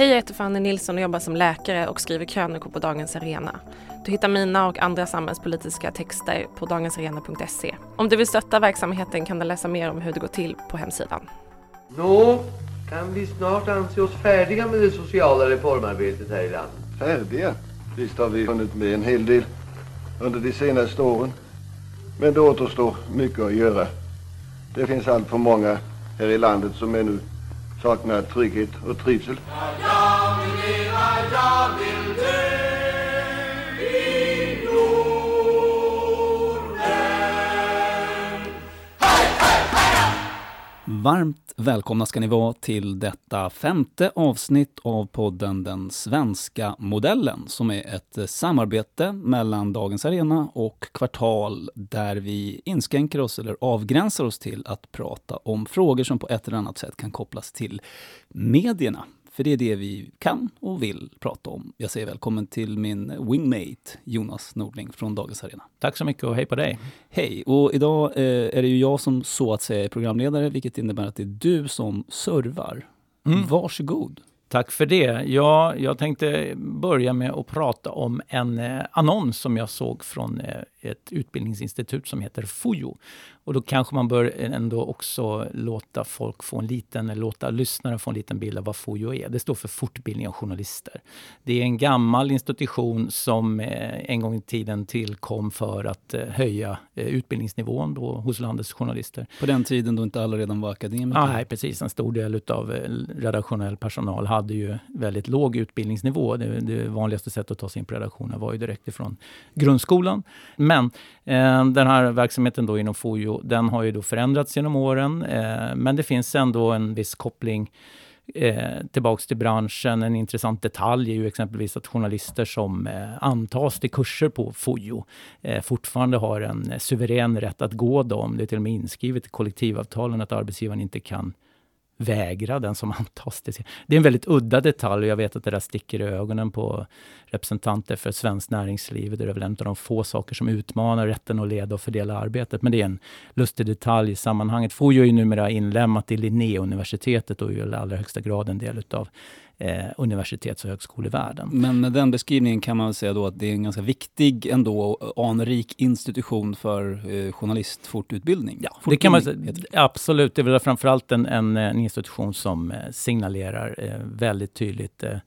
Hej, jag heter Fanny Nilsson och jobbar som läkare och skriver krönikor på Dagens Arena. Du hittar mina och andra samhällspolitiska texter på dagensarena.se. Om du vill stötta verksamheten kan du läsa mer om hur det går till på hemsidan. Nå, kan vi snart anse oss färdiga med det sociala reformarbetet här i landet? Färdiga? Visst har vi hunnit med en hel del under de senaste åren. Men det återstår mycket att göra. Det finns allt för många här i landet som ännu saknar trygghet och trivsel. Varmt välkomna ska ni vara till detta femte avsnitt av podden Den svenska modellen som är ett samarbete mellan Dagens Arena och Kvartal där vi inskränker oss eller avgränsar oss till att prata om frågor som på ett eller annat sätt kan kopplas till medierna. För det är det vi kan och vill prata om. Jag säger välkommen till min wingmate Jonas Nordling från Dagens Arena. Tack så mycket och hej på dig. Hej! Och idag eh, är det ju jag som så att säga är programledare, vilket innebär att det är du som servar. Mm. Varsågod! Tack för det. Ja, jag tänkte börja med att prata om en eh, annons som jag såg från eh, ett utbildningsinstitut som heter FOJO. Och då kanske man bör ändå också låta folk få en liten, låta lyssnare få en liten bild av vad FOJO är. Det står för fortbildning av journalister. Det är en gammal institution som eh, en gång i tiden tillkom för att eh, höja eh, utbildningsnivån då hos landets journalister. På den tiden då inte alla redan var akademiker? Ah, nej, precis. En stor del av redaktionell personal hade ju väldigt låg utbildningsnivå. Det, det vanligaste sättet att ta sig in på redaktionen var ju direkt ifrån grundskolan. Men eh, den här verksamheten då inom FOJO, den har ju då förändrats genom åren. Eh, men det finns ändå en viss koppling eh, tillbaks till branschen. En intressant detalj är ju exempelvis att journalister som eh, antas till kurser på FOJO eh, fortfarande har en eh, suverän rätt att gå dem. Det är till och med inskrivet i kollektivavtalen att arbetsgivaren inte kan vägra den som antas Det är en väldigt udda detalj och jag vet att det där sticker i ögonen på representanter för svenskt näringsliv. Det är väl en av de få saker som utmanar rätten att leda och fördela arbetet. Men det är en lustig detalj i sammanhanget. FOJO är ju numera inlämnat i Linnéuniversitetet och är i allra högsta grad en del utav eh, universitets och högskolevärlden. Men med den beskrivningen kan man säga då att det är en ganska viktig ändå anrik institution för eh, journalistfortutbildning. Ja, det kan man säga. Absolut, det är väl framförallt en, en, en institution som eh, signalerar eh, väldigt tydligt eh,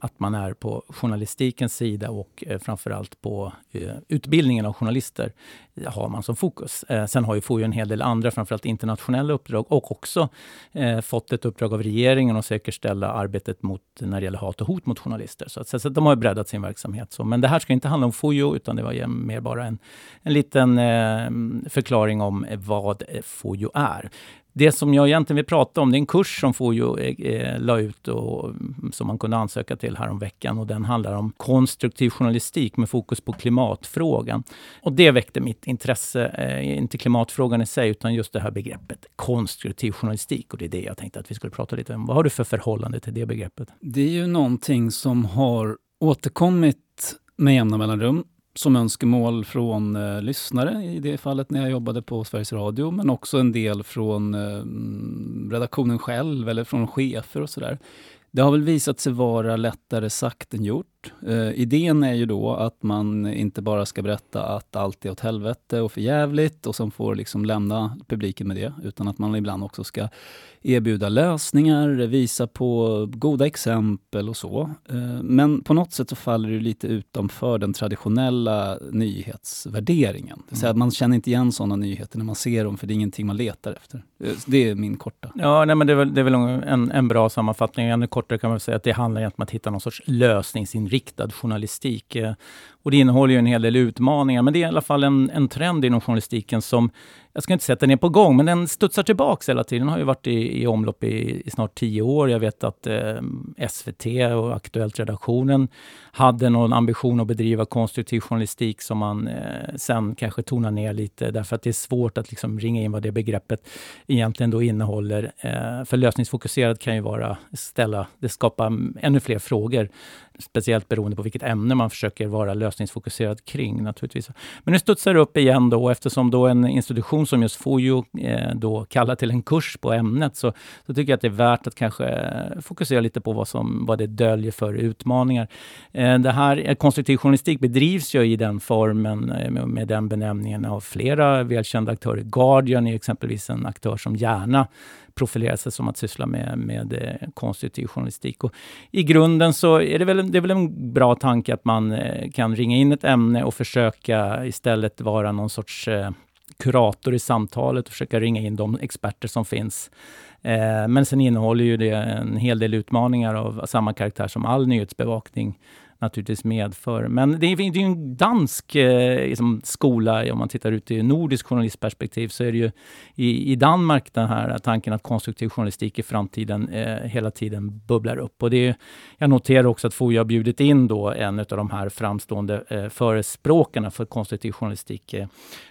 att man är på journalistikens sida och eh, framförallt på eh, utbildningen av journalister eh, har man som fokus. Eh, sen har ju FOI en hel del andra, framförallt internationella uppdrag och också eh, fått ett uppdrag av regeringen att säkerställa arbetet mot, när det gäller hat och hot mot journalister. Så, att, så, så de har breddat sin verksamhet. Så. Men det här ska inte handla om FOIO, utan det var mer bara en, en liten eh, förklaring om vad FOIO är. Det som jag egentligen vill prata om, det är en kurs som FOJO eh, eh, la ut och som man kunde ansöka till häromveckan och den handlar om konstruktiv journalistik med fokus på klimatfrågan. Och det väckte mitt intresse, eh, inte klimatfrågan i sig, utan just det här begreppet konstruktiv journalistik. Och det är det jag tänkte att vi skulle prata lite om. Vad har du för förhållande till det begreppet? Det är ju någonting som har återkommit med jämna mellanrum som önskemål från eh, lyssnare i det fallet när jag jobbade på Sveriges Radio, men också en del från eh, mm, redaktionen själv eller från chefer och sådär. Det har väl visat sig vara lättare sagt än gjort. Uh, idén är ju då att man inte bara ska berätta att allt är åt helvete och för jävligt och som får liksom lämna publiken med det, utan att man ibland också ska erbjuda lösningar, visa på goda exempel och så. Uh, men på något sätt så faller det lite utanför den traditionella nyhetsvärderingen. Det vill säga att man känner inte igen sådana nyheter när man ser dem, för det är ingenting man letar efter. Uh, det är min korta. Ja, nej, men det är väl, det är väl en, en bra sammanfattning. Ännu kortare kan man säga att det handlar om att hitta någon sorts lösningsinriktning riktad journalistik. Eh, och det innehåller ju en hel del utmaningar, men det är i alla fall en, en trend inom journalistiken som jag ska inte säga att den är på gång, men den studsar tillbaks hela tiden. Den har ju varit i, i omlopp i, i, snart tio år. Jag vet att eh, SVT och Aktuellt-redaktionen hade någon ambition att bedriva konstruktiv journalistik som man eh, sen kanske tonar ner lite därför att det är svårt att liksom ringa in vad det begreppet egentligen då innehåller. Eh, för lösningsfokuserad kan ju vara ställa, det skapar mm, ännu fler frågor speciellt beroende på vilket ämne man försöker vara lösningsfokuserad kring naturligtvis. Men nu studsar det upp igen då eftersom då en institution person som just Fojo eh, då kallar till en kurs på ämnet så, så tycker jag att det är värt att kanske eh, fokusera lite på vad, som, vad det döljer för utmaningar. Eh, det här, eh, konstruktiv journalistik bedrivs ju i den formen eh, med, med den benämningen av flera välkända aktörer. Guardian är exempelvis en aktör som gärna profilera sig som att syssla med, med konstruktiv journalistik. Och I grunden så är det väl, det är väl en bra tanke att man kan ringa in ett ämne och försöka istället vara någon sorts eh, kurator i samtalet och försöka ringa in de experter som finns. Eh, men sen innehåller ju det en hel del utmaningar av samma karaktär som all nyhetsbevakning naturligtvis medför. Men det är, det är ju en dansk eh, liksom, skola, om man tittar ut i nordisk journalistperspektiv, så är det ju i, i Danmark den här tanken att konstruktiv journalistik i framtiden eh, hela tiden bubblar upp. Och det är, jag noterar också att FOI har bjudit in då en av de här framstående eh, förespråkarna för konstruktiv journalistik, eh,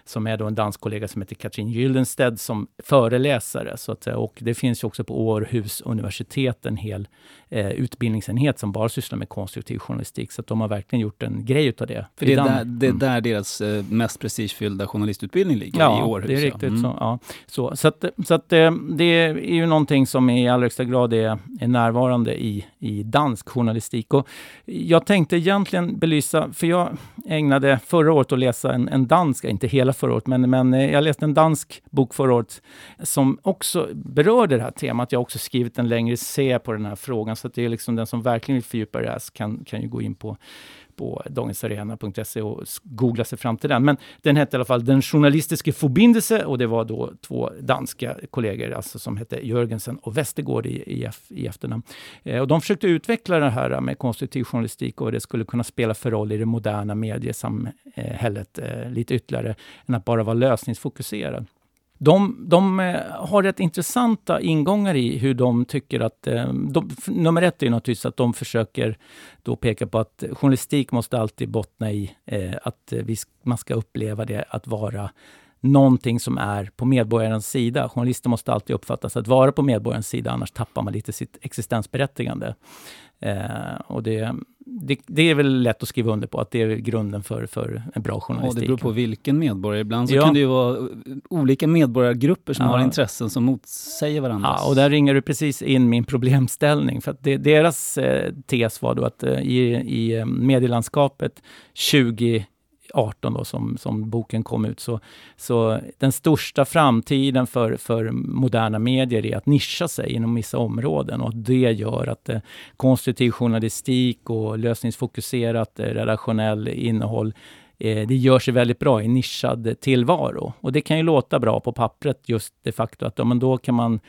som är då en dansk kollega som heter Katrin Gyldensted, som föreläsare. Så att, eh, och det finns ju också på Århus universitet en hel eh, utbildningsenhet som bara sysslar med konstruktiv journalistik. Så de har verkligen gjort en grej utav det. För det är, där, det är mm. där deras eh, mest prestigefyllda journalistutbildning ligger, ja, i Århus. det är riktigt mm. så. Ja. Så, så att, så att eh, det är ju någonting som i allra högsta grad är, är närvarande i, i dansk journalistik. Och jag tänkte egentligen belysa, för jag ägnade förra året att läsa en, en dansk, inte hela förra året, men, men eh, jag läste en dansk bok förra året som också berörde det här temat. Jag har också skrivit en längre essä på den här frågan, så att det är liksom den som verkligen vill fördjupa det här kan, kan ju gå in på på dagensarena.se och googla sig fram till den. Men den hette i alla fall Den journalistiska förbindelse och det var då två danska kollegor alltså som hette Jörgensen och Westergård i, i, i efternamn. Eh, och de försökte utveckla det här med konstruktiv journalistik och vad det skulle kunna spela för roll i det moderna mediesamhället eh, lite ytterligare än att bara vara lösningsfokuserad. De, de eh, har rätt intressanta ingångar i hur de tycker att... Eh, de, nummer ett är naturligtvis att de försöker då peka på att journalistik måste alltid bottna i eh, att vi, man ska uppleva det att vara någonting som är på medborgarens sida. Journalister måste alltid uppfattas att vara på medborgarens sida, annars tappar man lite sitt existensberättigande. Eh, och det, det, det, är väl lätt att skriva under på att det är grunden för, för en bra journalistik. Ja, det beror på vilken medborgare. Ibland så ja. kan det ju vara olika medborgargrupper som ja. har intressen som motsäger varandra. Ja, och där ringer du precis in min problemställning. För det, deras eh, tes var då att eh, i, i eh, medielandskapet 20 18 då, som, som boken kom ut, så, så den största framtiden för, för moderna medier är att nischa sig inom vissa områden och det gör att eh, konstruktiv journalistik och lösningsfokuserat eh, redaktionell innehåll eh, det gör sig väldigt bra i nischad tillvaro. Och det kan ju låta bra på pappret, just det faktum att ja, men då kan man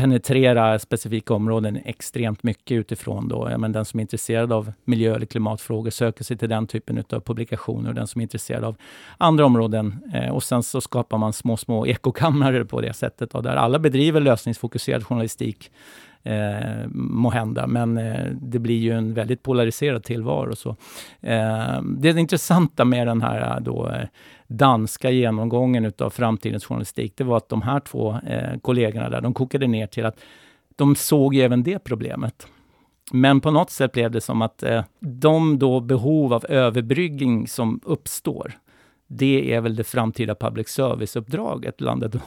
penetrera specifika områden extremt mycket utifrån då. Ja, men den som är intresserad av miljö eller klimatfrågor söker sig till den typen av publikationer och den som är intresserad av andra områden. Eh, och sen så skapar man små, små ekokammare på det sättet då, där alla bedriver lösningsfokuserad journalistik eh, må hända. Men eh, det blir ju en väldigt polariserad tillvaro. Så, eh, det intressanta med den här då, eh, danska genomgången utav framtidens journalistik, det var att de här två eh, kollegorna där, de kokade ner till att de såg även det problemet. Men på något sätt blev det som att eh, de då behov av överbryggning som uppstår, det är väl det framtida public service-uppdraget landet de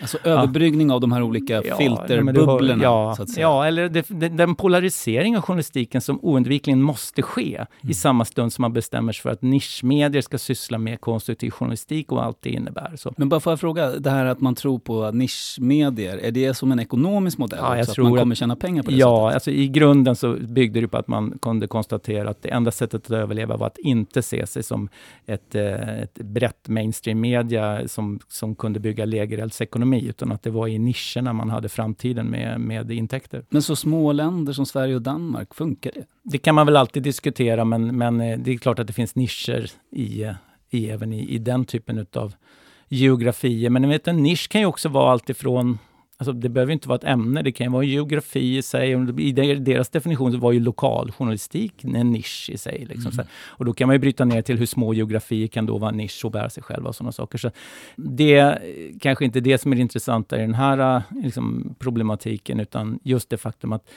Alltså överbryggning ja. av de här olika ja, filterbubblorna, ja, så att säga. Ja, eller det, det, den polarisering av journalistiken som oundvikligen måste ske mm. i samma stund som man bestämmer sig för att nischmedier ska syssla med konstruktiv journalistik och allt det innebär. Så. Men bara får jag fråga, det här att man tror på nischmedier, är det som en ekonomisk modell? Ja, jag så tror att man kommer tjäna pengar på det Ja, sättet? alltså i grunden så byggde det på att man kunde konstatera att det enda sättet att överleva var att inte se sig som ett, eh, ett ett brett mainstream-media som, som kunde bygga lägereldsekonomi, utan att det var i nischerna man hade framtiden med, med intäkter. Men så små länder som Sverige och Danmark, funkar det? Det kan man väl alltid diskutera, men, men eh, det är klart att det finns nischer i, i även i, i den typen av geografier. Men vet, en nisch kan ju också vara alltifrån Alltså det behöver inte vara ett ämne, det kan ju vara geografi i sig. I deras definition så var ju lokaljournalistik en nisch i sig. Liksom. Mm. Och då kan man ju bryta ner till hur små geografier kan då vara en nisch och bära sig själva och sådana saker. Så det är kanske inte det som är det intressanta i den här liksom, problematiken, utan just det faktum att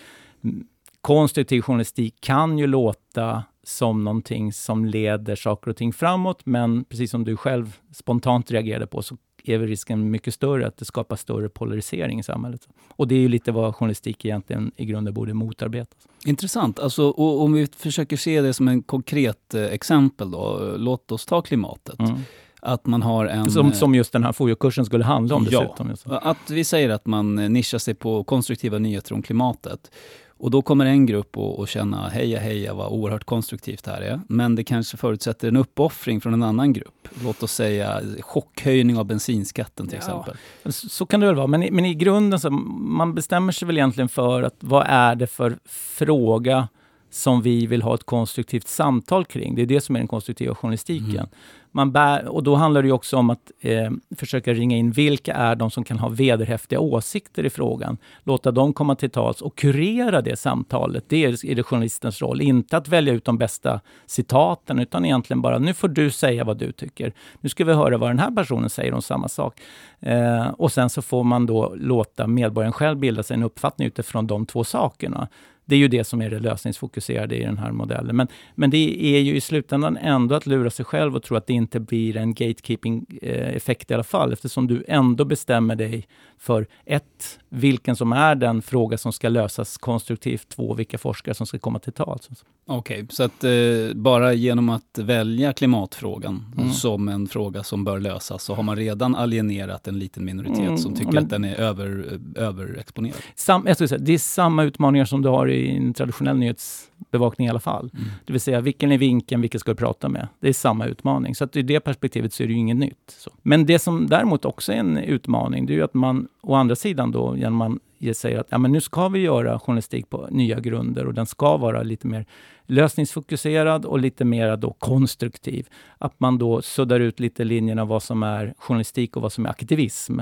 konstruktiv journalistik kan ju låta som någonting som leder saker och ting framåt, men precis som du själv spontant reagerade på, så är risken mycket större att det skapar större polarisering i samhället. Och det är ju lite vad journalistik egentligen i grunden borde motarbeta. Intressant. Alltså, och om vi försöker se det som en konkret eh, exempel då. Låt oss ta klimatet. Mm. Att man har en... Som, som just den här FOIA-kursen skulle handla om ja, dessutom. Att vi säger att man nischar sig på konstruktiva nyheter om klimatet. Och då kommer en grupp att känna, heja heja vad oerhört konstruktivt det här är. Men det kanske förutsätter en uppoffring från en annan grupp. Låt oss säga chockhöjning av bensinskatten till ja, exempel. Så kan det väl vara, men, men i grunden så man bestämmer sig väl egentligen för att vad är det för fråga som vi vill ha ett konstruktivt samtal kring. Det är det som är den konstruktiva journalistiken. Mm. Man bär, och då handlar det också om att eh, försöka ringa in vilka är de som kan ha vederhäftiga åsikter i frågan. Låta dem komma till tals och kurera det samtalet. Det är, är det journalistens roll. Inte att välja ut de bästa citaten, utan egentligen bara nu får du säga vad du tycker. Nu ska vi höra vad den här personen säger om samma sak. Eh, och sen så får man då låta medborgaren själv bilda sig en uppfattning utifrån de två sakerna. Det är ju det som är det lösningsfokuserade i den här modellen. Men, men det är ju i slutändan ändå att lura sig själv och tro att det inte blir en gatekeeping-effekt i alla fall, eftersom du ändå bestämmer dig för ett, vilken som är den fråga som ska lösas konstruktivt, två, vilka forskare som ska komma till tals. Okej, okay, så att eh, bara genom att välja klimatfrågan mm. som en fråga som bör lösas så har man redan alienerat en liten minoritet mm, som tycker men, att den är över, överexponerad? Sam, jag säga, det är samma utmaningar som du har i en traditionell nyhetsbevakning i alla fall. Mm. Det vill säga, vilken är vinkeln, vilka ska du prata med? Det är samma utmaning. Så att i det perspektivet så är det ju inget nytt. Så. Men det som däremot också är en utmaning, det är ju att man å andra sidan då, genom man säger att ja, men nu ska vi göra journalistik på nya grunder och den ska vara lite mer lösningsfokuserad och lite mer då konstruktiv. Att man då suddar ut lite linjerna vad som är journalistik och vad som är aktivism.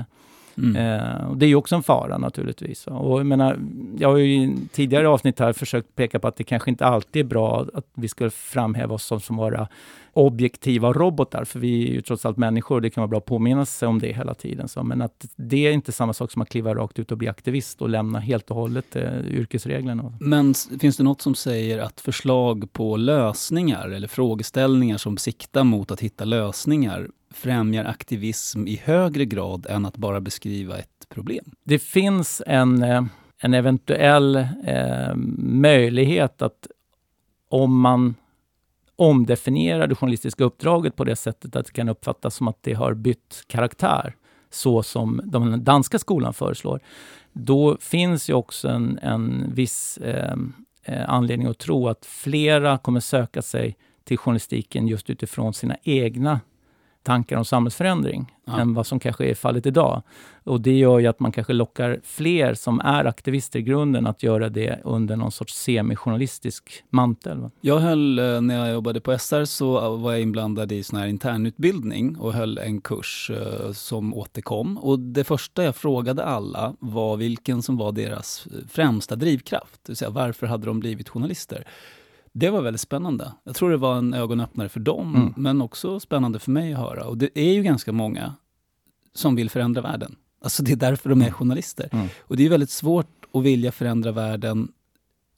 Mm. Eh, och det är ju också en fara naturligtvis. Och jag, menar, jag har ju i tidigare avsnitt här försökt peka på att det kanske inte alltid är bra att vi ska framhäva oss som, som vara objektiva robotar, för vi är ju trots allt människor och det kan vara bra att påminna sig om det hela tiden. Så, men att det är inte samma sak som att kliva rakt ut och bli aktivist och lämna helt och hållet eh, yrkesreglerna. Men finns det något som säger att förslag på lösningar eller frågeställningar som siktar mot att hitta lösningar främjar aktivism i högre grad än att bara beskriva ett problem? Det finns en, eh, en eventuell eh, möjlighet att om man omdefinierar det journalistiska uppdraget på det sättet att det kan uppfattas som att det har bytt karaktär, så som den danska skolan föreslår, då finns ju också en, en viss eh, eh anledning att tro att flera kommer söka sig till journalistiken just utifrån sina egna tankar om samhällsförändring ja. än vad som kanske är fallet idag. Och det gör ju att man kanske lockar fler som är aktivister i grunden att göra det under någon sorts semijournalistisk mantel. Jag höll, eh, när jag jobbade på SR så var jag inblandad i sån här internutbildning och höll en kurs uh, som återkom. Och det första jag frågade alla var vilken som var deras främsta drivkraft. Det vill säga varför hade de blivit journalister? Det var väldigt spännande. Jag tror det var en ögonöppnare för dem, mm. men också spännande för mig att höra. Och det är ju ganska många som vill förändra världen. Alltså det är därför de är mm. journalister. Mm. Och det är väldigt svårt att vilja förändra världen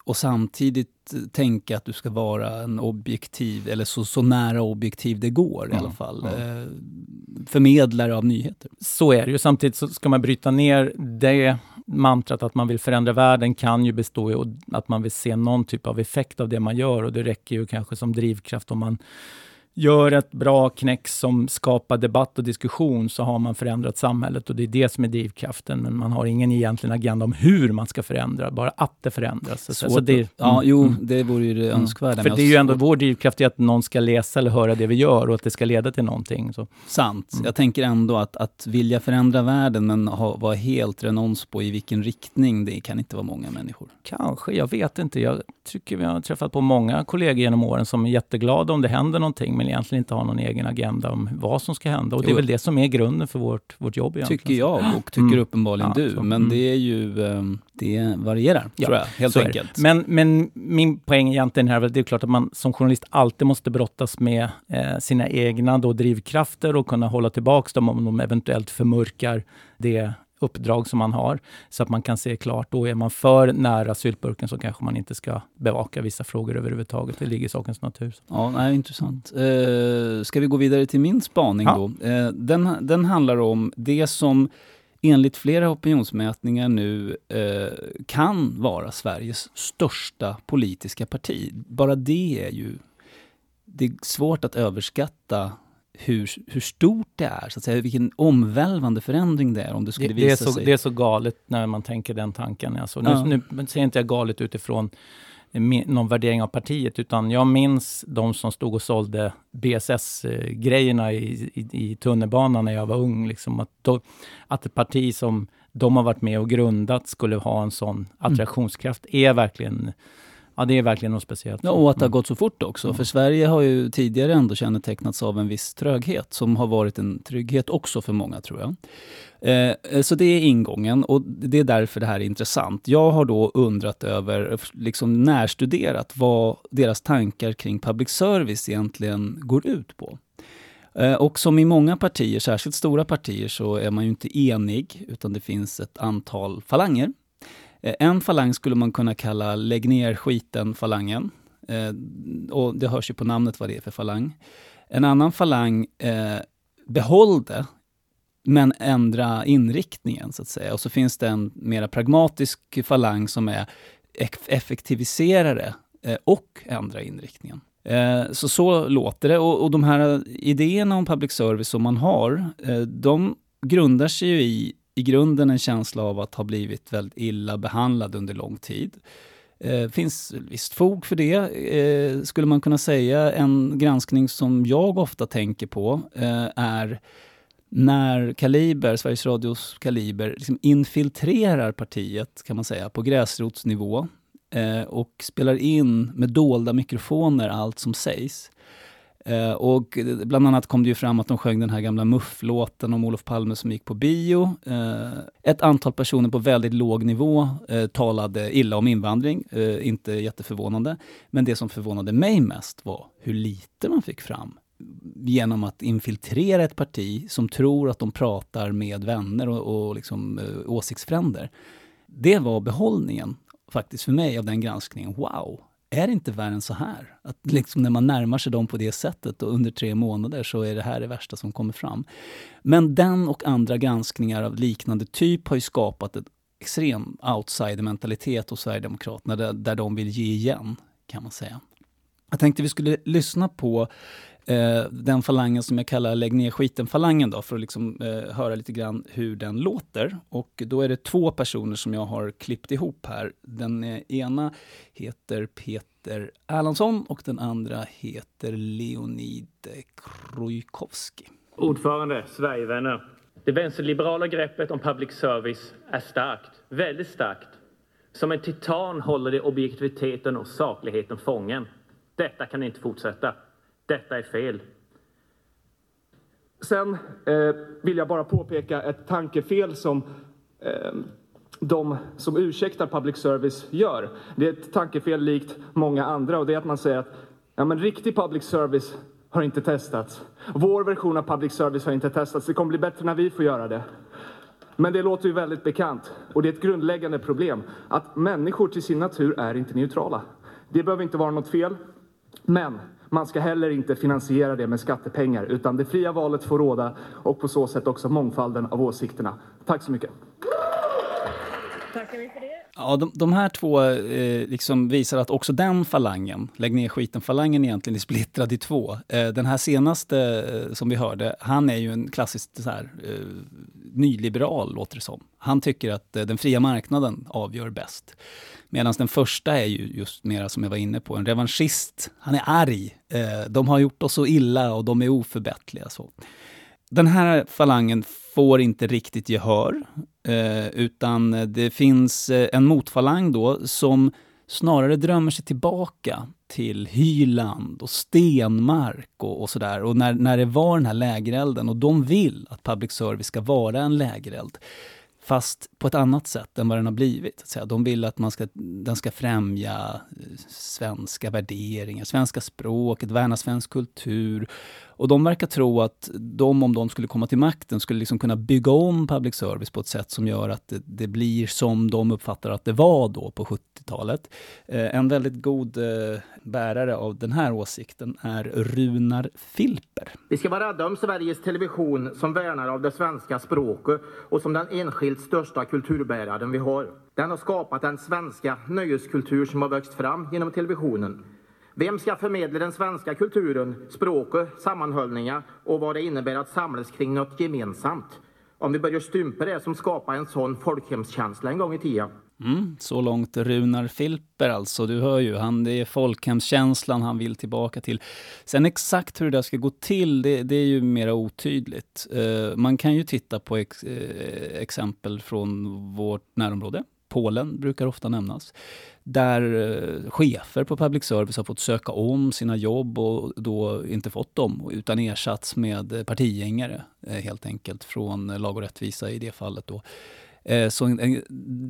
och samtidigt tänka att du ska vara en objektiv, eller så, så nära objektiv det går i alla fall, eh, förmedlare av nyheter. Så är det ju. Samtidigt så ska man bryta ner det mantrat att man vill förändra världen kan ju bestå i att man vill se någon typ av effekt av det man gör och det räcker ju kanske som drivkraft om man gör ett bra knäck som skapar debatt och diskussion så har man förändrat samhället och det är det som är drivkraften. Men man har ingen egentlig agenda om hur man ska förändra, bara att det förändras. Så, så det, ja, mm, jo, mm. det vore ju det mm. önskvärda. För det är ju ändå vår drivkraft att någon ska läsa eller höra det vi gör och att det ska leda till någonting. Så. Sant. Mm. Jag tänker ändå att, att vilja förändra världen men ha, vara helt renons på i vilken riktning, det kan inte vara många människor. Kanske, jag vet inte. Jag tycker vi har träffat på många kollegor genom åren som är jätteglada om det händer någonting men egentligen inte har någon egen agenda om vad som ska hända. Och det är väl det som är grunden för vårt, vårt jobb egentligen. Tycker jag och tycker mm. uppenbarligen ja, du. Så, men mm. det är ju, ehm, det varierar ja, tror jag, helt enkelt. Men, men min poäng egentligen här det är klart att man som journalist alltid måste brottas med eh, sina egna då drivkrafter och kunna hålla tillbaka dem om de eventuellt förmörkar det uppdrag som man har, så att man kan se klart. Då är man för nära syltburken så kanske man inte ska bevaka vissa frågor överhuvudtaget. Det ligger i sakens natur. Ja, nej, intressant. Eh, ska vi gå vidare till min spaning ja. då? Eh, den, den handlar om det som enligt flera opinionsmätningar nu eh, kan vara Sveriges största politiska parti. Bara det är ju... Det är svårt att överskatta hur, hur stort det är, så att säga, vilken omvälvande förändring det är om det skulle det, visa det är så, sig. Det är så galet när man tänker den tanken. Alltså, ja. nu, nu säger inte jag galet utifrån någon värdering av partiet, utan jag minns de som stod och sålde BSS-grejerna i, i, i tunnelbanan när jag var ung. Liksom, att, då, att ett parti som de har varit med och grundat skulle ha en sån mm. attraktionskraft mm. är verkligen Ja, det är verkligen något speciellt. Ja, och att det har mm. gått så fort också. Mm. För Sverige har ju tidigare ändå kännetecknats av en viss tröghet som har varit en trygghet också för många, tror jag. Eh, så det är ingången och det är därför det här är intressant. Jag har då undrat över, liksom närstuderat vad deras tankar kring public service egentligen går ut på. Eh, och som i många partier, särskilt stora partier, så är man ju inte enig, utan det finns ett antal falanger Eh, en falang skulle man kunna kalla lägg ner skiten-falangen. Eh, och det hörs ju på namnet vad det är för falang. En annan falang, eh, behåll det, men ändra inriktningen så att säga. Och så finns det en mer pragmatisk falang som är effektivisera det eh, och ändra inriktningen. Eh, så så låter det. Och, och, de här idéerna om public service som man har, eh, de grundar sig ju i i grunden en känsla av att ha blivit väldigt illa behandlad under lång tid. Eh, finns visst fog för det, eh, skulle man kunna säga. En granskning som jag ofta tänker på eh, är när Kaliber, Sveriges Radios Kaliber, liksom infiltrerar partiet, kan man säga, på gräsrotsnivå eh, och spelar in med dolda mikrofoner allt som sägs. Eh, och bland annat kom det ju fram att de sjöng den här gamla mufflåten om Olof Palme som gick på bio. Eh, ett antal personer på väldigt låg nivå eh, talade illa om invandring, eh, inte jätteförvånande. Men det som förvånade mig mest var hur lite man fick fram genom att infiltrera ett parti som tror att de pratar med vänner och, och liksom, eh, åsiktsfränder. Det var behållningen faktiskt för mig av den granskningen. Wow, är det inte värre än så här? Att liksom när man närmar sig dem på det sättet och under tre månader så är det här det värsta som kommer fram. Men den och andra granskningar av liknande typ har ju skapat en extrem outsider-mentalitet hos Sverigedemokraterna där, där de vill ge igen, kan man säga. Jag tänkte vi skulle lyssna på eh, den falangen som jag kallar Lägg ner skiten-falangen då, för att liksom, eh, höra lite grann hur den låter. Och då är det två personer som jag har klippt ihop här. Den eh, ena heter Peter Erlandsson och den andra heter Leonid Krujkovski. Ordförande, Sverigevänner. Det vänsterliberala greppet om public service är starkt, väldigt starkt. Som en titan håller det objektiviteten och sakligheten fången. Detta kan inte fortsätta. Detta är fel. Sen eh, vill jag bara påpeka ett tankefel som eh, de som ursäktar public service gör. Det är ett tankefel likt många andra och det är att man säger att ja, men riktig public service har inte testats. Vår version av public service har inte testats. Det kommer bli bättre när vi får göra det. Men det låter ju väldigt bekant och det är ett grundläggande problem att människor till sin natur är inte neutrala. Det behöver inte vara något fel, men man ska heller inte finansiera det med skattepengar utan det fria valet får råda och på så sätt också mångfalden av åsikterna. Tack så mycket. Tackar vi för det. Ja, de, de här två eh, liksom visar att också den falangen, lägg ner skiten-falangen egentligen är splittrad i två. Eh, den här senaste eh, som vi hörde, han är ju en klassisk så här, eh, nyliberal låter det som. Han tycker att eh, den fria marknaden avgör bäst. Medan den första är ju just mera som jag var inne på, en revanschist. Han är arg. Eh, de har gjort oss så illa och de är oförbättliga. Så. Den här falangen får inte riktigt gehör, eh, utan det finns eh, en motfalang då som snarare drömmer sig tillbaka till Hyland och Stenmark och, och sådär. Och när, när det var den här lägerelden och de vill att public service ska vara en lägereld fast på ett annat sätt än vad den har blivit. De vill att man ska, den ska främja eh, svenska värderingar, svenska språket, värna svensk kultur. Och de verkar tro att de, om de skulle komma till makten, skulle liksom kunna bygga om public service på ett sätt som gör att det, det blir som de uppfattar att det var då på 70-talet. Eh, en väldigt god eh, bärare av den här åsikten är Runar Filper. Vi ska vara rädda om Sveriges Television som värnar av det svenska språket och som den enskilt största kulturbäraren vi har. Den har skapat den svenska nöjeskultur som har växt fram genom televisionen. Vem ska förmedla den svenska kulturen, språket, sammanhållningen och vad det innebär att samlas kring något gemensamt? Om vi börjar stympa det som skapade en sån folkhemskänsla en gång i tiden. Mm, så långt Runar Filper alltså. Du hör ju, han, det är folkhemskänslan han vill tillbaka till. Sen exakt hur det där ska gå till, det, det är ju mera otydligt. Uh, man kan ju titta på ex, uh, exempel från vårt närområde. Polen brukar ofta nämnas där eh, chefer på public service har fått söka om sina jobb och då inte fått dem utan ersatts med partigängare eh, helt enkelt från Lag och rättvisa i det fallet. Då. Eh, så,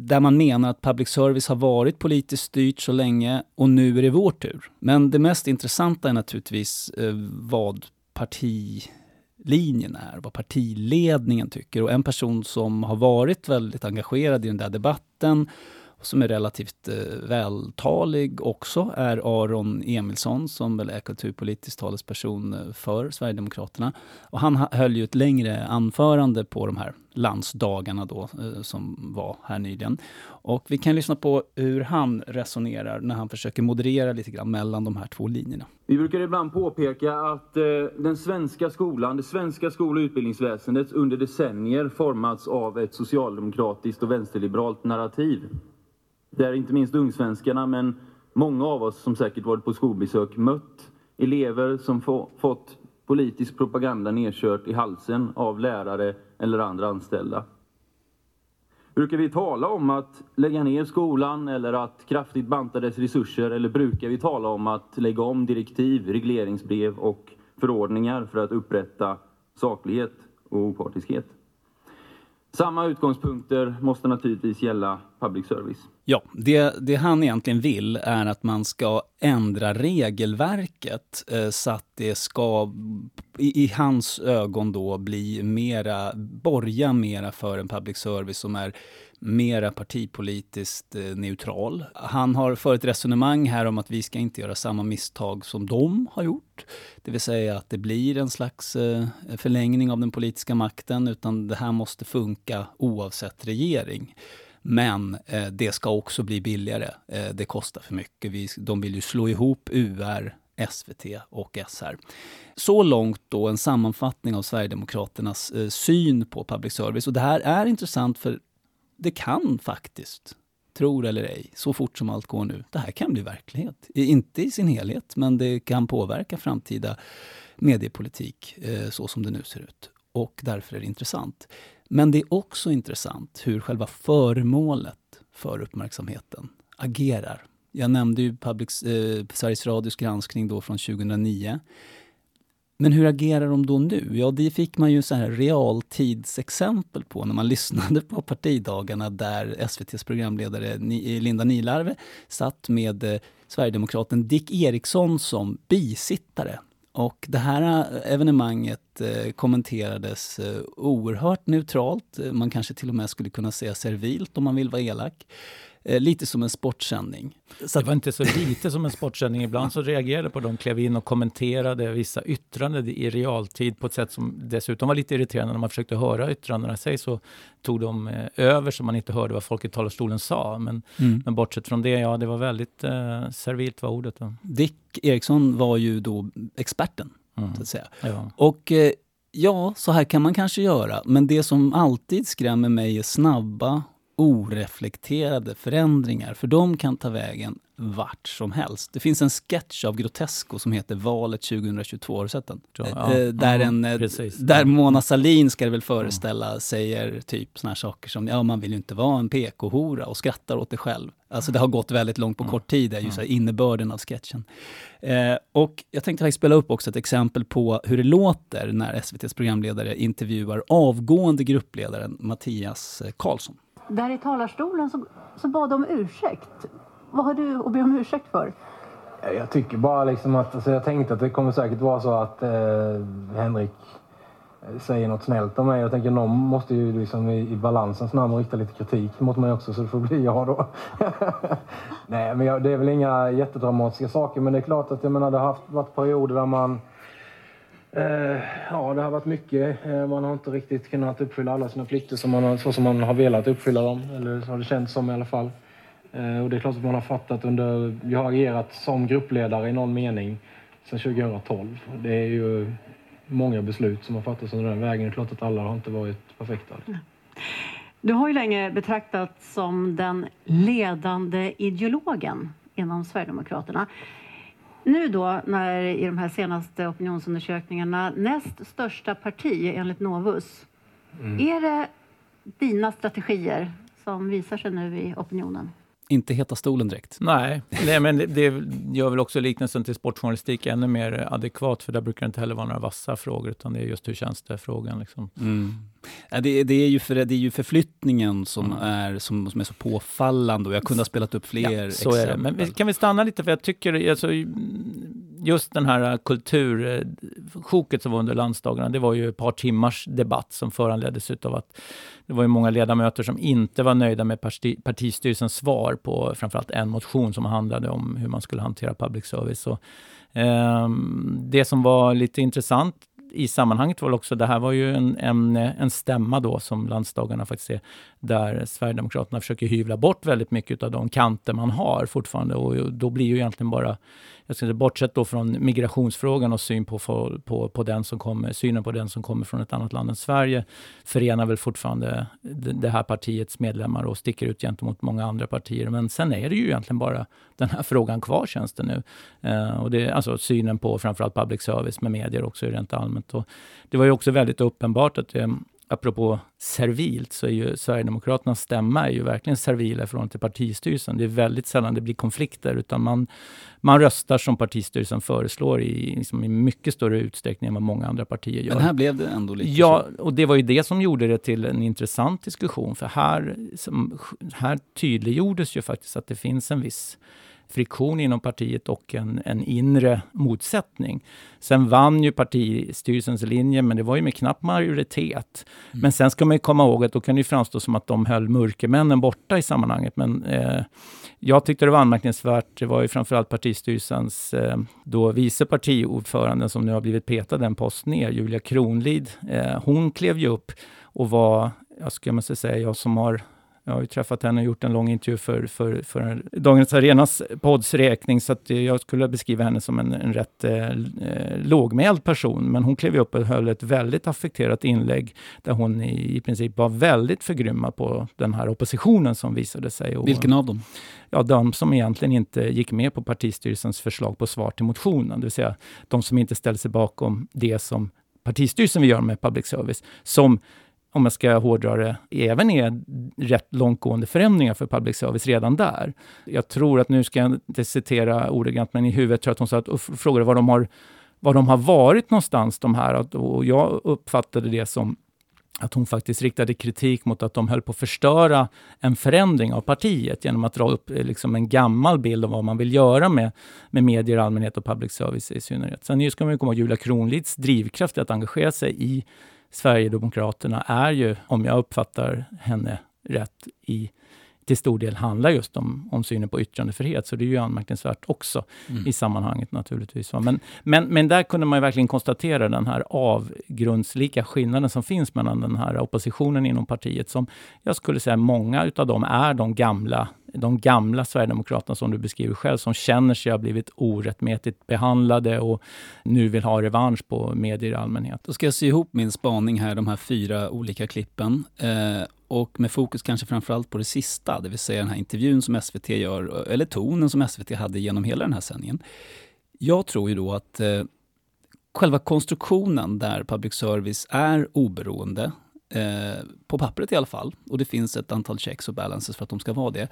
där man menar att public service har varit politiskt styrt så länge och nu är det vår tur. Men det mest intressanta är naturligtvis vad partilinjen är, vad partiledningen tycker. Och en person som har varit väldigt engagerad i den där debatten som är relativt eh, vältalig också är Aron Emilsson som väl är kulturpolitisk talesperson eh, för Sverigedemokraterna. Och han höll ju ett längre anförande på de här landsdagarna då, eh, som var här nyligen. Och vi kan lyssna på hur han resonerar när han försöker moderera lite grann mellan de här två linjerna. Vi brukar ibland påpeka att eh, den svenska skolan, det svenska skol och utbildningsväsendet under decennier formats av ett socialdemokratiskt och vänsterliberalt narrativ där inte minst ungsvenskarna, men många av oss som säkert varit på skolbesök, mött elever som få, fått politisk propaganda nedkört i halsen av lärare eller andra anställda. Brukar vi tala om att lägga ner skolan eller att kraftigt banta dess resurser eller brukar vi tala om att lägga om direktiv, regleringsbrev och förordningar för att upprätta saklighet och opartiskhet? Samma utgångspunkter måste naturligtvis gälla public service. Ja, det, det han egentligen vill är att man ska ändra regelverket eh, så att det ska i, i, hans ögon då bli mera, borga mera för en public service som är mera partipolitiskt eh, neutral. Han har fört ett resonemang här om att vi ska inte göra samma misstag som de har gjort. Det vill säga att det blir en slags eh, förlängning av den politiska makten utan det här måste funka oavsett regering. Men eh, det ska också bli billigare. Eh, det kostar för mycket. Vi, de vill ju slå ihop UR, SVT och SR. Så långt då en sammanfattning av Sverigedemokraternas eh, syn på public service. Och det här är intressant för det kan faktiskt, tror eller ej, så fort som allt går nu, det här kan bli verklighet. Inte i sin helhet, men det kan påverka framtida mediepolitik eh, så som det nu ser ut. Och därför är det intressant. Men det är också intressant hur själva föremålet för uppmärksamheten agerar. Jag nämnde ju Public, eh, Sveriges Radios granskning då från 2009. Men hur agerar de då nu? Ja, det fick man ju så här realtidsexempel på när man lyssnade på partidagarna där SVTs programledare eh, Linda Nilarve satt med eh, Sverigedemokraten Dick Eriksson som bisittare. Och det här eh, evenemanget kommenterades oerhört neutralt. Man kanske till och med skulle kunna säga servilt om man vill vara elak. Eh, lite som en sportsändning. Så det var inte så lite som en sportsändning. Ibland så reagerade på dem, klev in och kommenterade vissa yttranden i realtid på ett sätt som dessutom var lite irriterande. När man försökte höra yttrandena sig så tog de eh, över så man inte hörde vad folk i talarstolen sa. Men, mm. men bortsett från det, ja, det var väldigt eh, servilt var ordet. Då. Dick Eriksson var ju då experten, mm. så att säga. Ja. Och eh, ja, så här kan man kanske göra. Men det som alltid skrämmer mig är snabba oreflekterade förändringar, för de kan ta vägen vart som helst. Det finns en sketch av Grotesco som heter Valet 2022, har du sett den? Ja, ja, där, en, eh, där Mona Salin ska det väl föreställa ja. säger typ såna här saker som ja, man vill ju inte vara en PK-hora och skrattar åt det själv. Alltså det har gått väldigt långt på kort tid, det är ju så innebörden av sketchen. Eh, och jag tänkte faktiskt spela upp också ett exempel på hur det låter när SVTs programledare intervjuar avgående gruppledaren Mattias eh, Karlsson där i talarstolen så, så bad de om ursäkt. Vad har du att be om ursäkt för? Jag tycker bara liksom att, alltså jag tänkte att det kommer säkert vara så att eh, Henrik eh, säger något snällt om mig. Jag tänker någon måste ju liksom i, i balansens namn rikta lite kritik mot mig också så det får bli jag då. Nej men jag, det är väl inga jättedramatiska saker men det är klart att jag menar det har haft, varit perioder där man Eh, ja, det har varit mycket. Eh, man har inte riktigt kunnat uppfylla alla sina plikter som man har, så som man har velat uppfylla dem. Eller så har det känts som i alla fall. Eh, och det är klart att man har fattat under... Jag har agerat som gruppledare i någon mening sedan 2012. Det är ju många beslut som har fattats under den vägen. Det är klart att alla har inte varit perfekta. Du har ju länge betraktats som den ledande ideologen inom Sverigedemokraterna. Nu då, när i de här senaste opinionsundersökningarna näst största parti enligt Novus. Mm. Är det dina strategier som visar sig nu i opinionen? Inte heta stolen direkt. Nej, nej men det, det gör väl också liknelsen till sportjournalistik ännu mer adekvat, för där brukar det inte heller vara några vassa frågor, utan det är just hur känns det-frågan. Liksom. Mm. Det, det, är ju för, det är ju förflyttningen som, mm. är, som, som är så påfallande, och jag kunde ha spelat upp fler ja, så exempel. Är det. Men kan vi stanna lite, för jag tycker, alltså, just den här eh, kultursjoket eh, som var under landsdagarna, det var ju ett par timmars debatt som föranleddes av att det var ju många ledamöter som inte var nöjda med parti, partistyrelsens svar på framförallt en motion som handlade om hur man skulle hantera public service. Så, eh, det som var lite intressant i sammanhanget var också, det här var ju en, en, en stämma då som landsdagarna faktiskt är, där Sverigedemokraterna försöker hyvla bort väldigt mycket av de kanter man har fortfarande och då blir ju egentligen bara jag ska bortsett då från migrationsfrågan och syn på, på, på den som kommer, synen på den som kommer från ett annat land än Sverige förenar väl fortfarande det, det här partiets medlemmar och sticker ut gentemot många andra partier. Men sen är det ju egentligen bara den här frågan kvar känns det nu. Eh, och det, alltså synen på framförallt public service med medier också rent allmänt. Och det var ju också väldigt uppenbart att det, apropå servilt, så är ju Sverigedemokraternas stämma är ju verkligen servila i förhållande till partistyrelsen. Det är väldigt sällan det blir konflikter, utan man, man röstar som partistyrelsen föreslår i, liksom i mycket större utsträckning än vad många andra partier gör. Men här blev det ändå lite Ja, och det var ju det som gjorde det till en intressant diskussion, för här, här tydliggjordes ju faktiskt att det finns en viss friktion inom partiet och en, en inre motsättning. Sen vann ju partistyrelsens linje, men det var ju med knapp majoritet. Mm. Men sen ska man komma ihåg att då kan det framstå som att de höll mörkermännen borta i sammanhanget. Men eh, jag tyckte det var anmärkningsvärt. Det var ju framförallt partistyrelsens eh, då vice partiordförande som nu har blivit petad en post ner, Julia Kronlid. Eh, hon klev ju upp och var, jag ska man säga, jag som har jag har ju träffat henne och gjort en lång intervju för, för, för Dagens Arenas podds räkning, så att jag skulle beskriva henne som en, en rätt eh, lågmäld person. Men hon klev upp och höll ett väldigt affekterat inlägg där hon i, i princip var väldigt förgrymmad på den här oppositionen som visade sig. Och, Vilken av dem? Ja, de som egentligen inte gick med på partistyrelsens förslag på svar till motionen, det vill säga de som inte ställde sig bakom det som partistyrelsen vill göra med public service, som om jag ska hårdra det, även är rätt långtgående förändringar för public service redan där. Jag tror att, nu ska jag inte citera ordagrant, men i huvudet tror jag att hon sa att, och frågade var de har, var de har varit någonstans, de här. Och jag uppfattade det som att hon faktiskt riktade kritik mot att de höll på att förstöra en förändring av partiet genom att dra upp eh, liksom en gammal bild av vad man vill göra med, med medier i allmänhet och public service i synnerhet. Sen ska man komma ihåg Julia Kronlids drivkraft att engagera sig i Sverigedemokraterna är ju, om jag uppfattar henne rätt, i till stor del handlar just om, om synen på yttrandefrihet. Så det är ju anmärkningsvärt också mm. i sammanhanget naturligtvis. Men, men, men där kunde man verkligen konstatera den här avgrundslika skillnaden som finns mellan den här oppositionen inom partiet, som jag skulle säga många utav dem är de gamla de gamla Sverigedemokraterna som du beskriver själv, som känner sig ha blivit orättmätigt behandlade och nu vill ha revansch på medier i allmänhet. Då ska jag sy ihop min spaning här, de här fyra olika klippen. Eh, och med fokus kanske framförallt på det sista, det vill säga den här intervjun som SVT gör, eller tonen som SVT hade genom hela den här sändningen. Jag tror ju då att eh, själva konstruktionen där public service är oberoende, eh, på pappret i alla fall, och det finns ett antal checks och balances för att de ska vara det,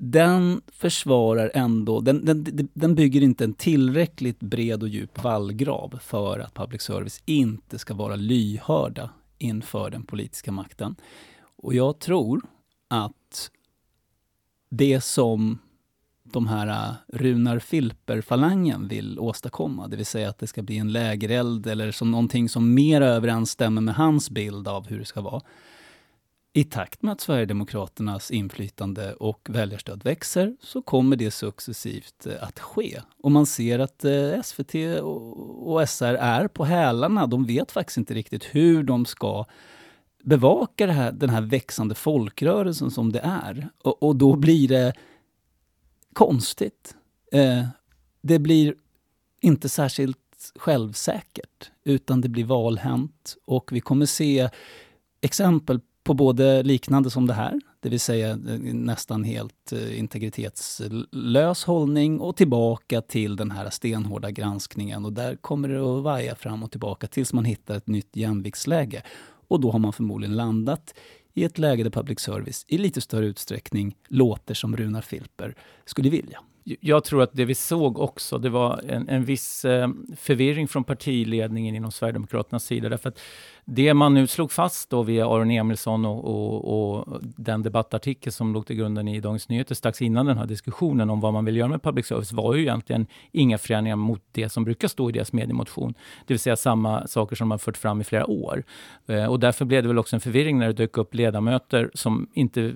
den försvarar ändå, den, den, den bygger inte en tillräckligt bred och djup vallgrav för att public service inte ska vara lyhörda inför den politiska makten. Och jag tror att det som de här äh, Runar Filper-falangen vill åstadkomma. Det vill säga att det ska bli en lägereld eller som någonting som mer överensstämmer med hans bild av hur det ska vara. I takt med att Sverigedemokraternas inflytande och väljarstöd växer så kommer det successivt eh, att ske. Och man ser att eh, SVT och, och SR är på hälarna. De vet faktiskt inte riktigt hur de ska bevaka här, den här växande folkrörelsen som det är. Och, och då blir det konstigt. Eh, det blir inte särskilt självsäkert, utan det blir valhänt. Och vi kommer se exempel på både liknande som det här, det vill säga eh, nästan helt eh, integritetslös hållning och tillbaka till den här stenhårda granskningen. Och där kommer det att vaja fram och tillbaka tills man hittar ett nytt jämviktsläge. Och då har man förmodligen landat i ett läge där public service i lite större utsträckning låter som Runar Filper skulle vilja. Jag tror att det vi såg också, det var en, en viss eh, förvirring från partiledningen inom Sverigedemokraternas sida. Därför att det man nu slog fast då via Aron Emilsson och, och, och, den debattartikel som låg till grunden i Dagens Nyheter strax innan den här diskussionen om vad man vill göra med public service var ju egentligen inga förändringar mot det som brukar stå i deras mediemotion. Det vill säga samma saker som man fört fram i flera år. Eh, och därför blev det väl också en förvirring när det dök upp ledamöter som inte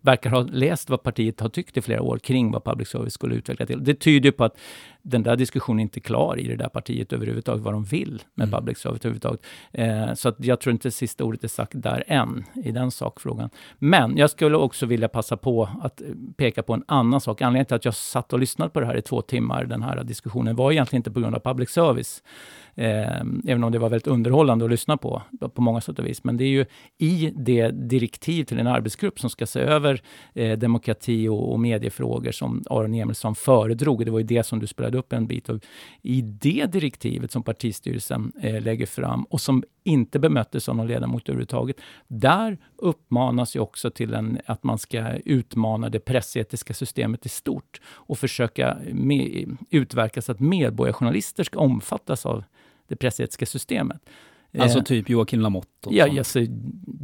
verkar ha läst vad partiet har tyckt i flera år kring vad public service skulle utveckla till. Det tyder på att den där diskussionen inte är klar i det där partiet överhuvudtaget, vad de vill med mm. public service överhuvudtaget. Eh, så jag tror inte sista ordet är sagt där än, i den sakfrågan. Men jag skulle också vilja passa på att peka på en annan sak. Anledningen till att jag satt och lyssnade på det här i två timmar, den här diskussionen, var egentligen inte på grund av public service. Eh, även om det var väldigt underhållande att lyssna på, på många sätt och vis. Men det är ju i det direktiv till en arbetsgrupp som ska se över eh, demokrati och, och mediefrågor som Aron Emilsson föredrog. Det var ju det som du spelade upp en bit av. I det direktivet som partistyrelsen eh, lägger fram och som inte bemöttes av någon ledamot överhuvudtaget. Där uppmanas ju också till en, att man ska utmana det pressetiska systemet i stort och försöka med, utverka så att medborgarjournalister ska omfattas av det pressetiska systemet. Alltså eh, typ Joakim Lamotte? Ja, alltså,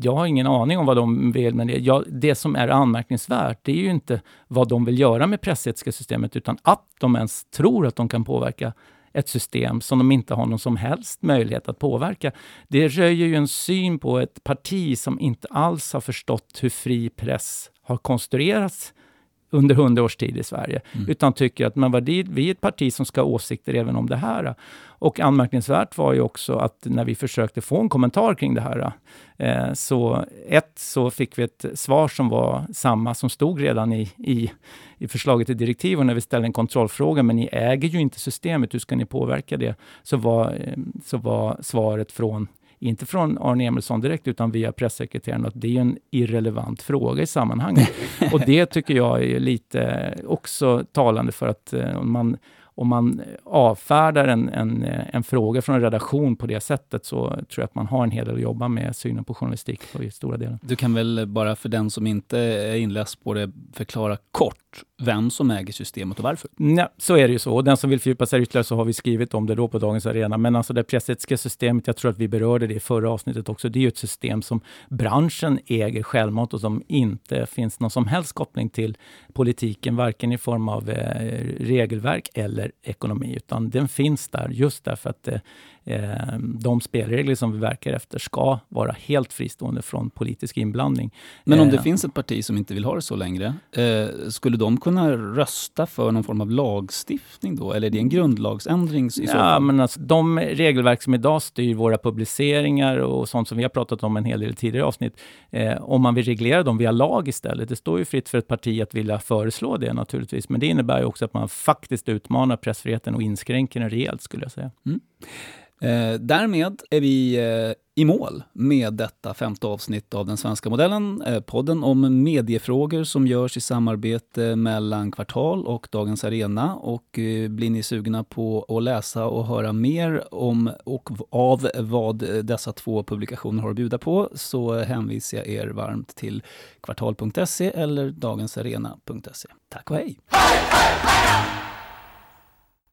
jag har ingen aning om vad de vill, men det, ja, det som är anmärkningsvärt, det är ju inte vad de vill göra med pressetiska systemet, utan att de ens tror att de kan påverka ett system som de inte har någon som helst möjlighet att påverka. Det röjer ju en syn på ett parti som inte alls har förstått hur fri press har konstruerats under hundra års tid i Sverige, mm. utan tycker att men vad vi är ett parti som ska ha åsikter även om det här. Och anmärkningsvärt var ju också att när vi försökte få en kommentar kring det här, eh, så ett, så fick vi ett svar som var samma som stod redan i, i, i förslaget till direktiv och när vi ställde en kontrollfråga, men ni äger ju inte systemet, hur ska ni påverka det? Så var, eh, så var svaret från inte från Arne Emilsson direkt, utan via pressekreteraren, att det är en irrelevant fråga i sammanhanget. och det tycker jag är lite också talande för att eh, man om man avfärdar en, en, en, fråga från en redaktion på det sättet så tror jag att man har en hel del att jobba med synen på journalistik i stora delar. Du kan väl bara för den som inte är inläst på det förklara kort vem som äger systemet och varför? Nej, så är det ju så. Och den som vill fördjupa sig ytterligare så har vi skrivit om det då på Dagens Arena. Men alltså det pressetiska systemet, jag tror att vi berörde det i förra avsnittet också, det är ju ett system som branschen äger självmant och som inte finns någon som helst koppling till politiken, varken i form av eh, regelverk eller ekonomi, utan den finns där just därför att eh, eh, de spelregler som vi verkar efter ska vara helt fristående från politisk inblandning. Men om det eh, finns ett parti som inte vill ha det så längre, eh, skulle de kunna rösta för någon form av lagstiftning då? Eller är det en grundlagsändring i så fall? men alltså, de regelverk som idag styr våra publiceringar och sånt som vi har pratat om en hel del tidigare avsnitt, eh, om man vill reglera dem via lag istället, det står ju fritt för ett parti att vilja föreslå det naturligtvis, men det innebär ju också att man faktiskt utmanar pressfriheten och inskränker den rejält skulle jag säga. Mm. Eh, därmed är vi eh, i mål med detta femte avsnitt av Den svenska modellen, eh, podden om mediefrågor som görs i samarbete mellan Kvartal och Dagens Arena. Och eh, blir ni sugna på att läsa och höra mer om och av vad dessa två publikationer har att bjuda på så hänvisar jag er varmt till kvartal.se eller dagensarena.se. Tack och hej! hej, hej, hej!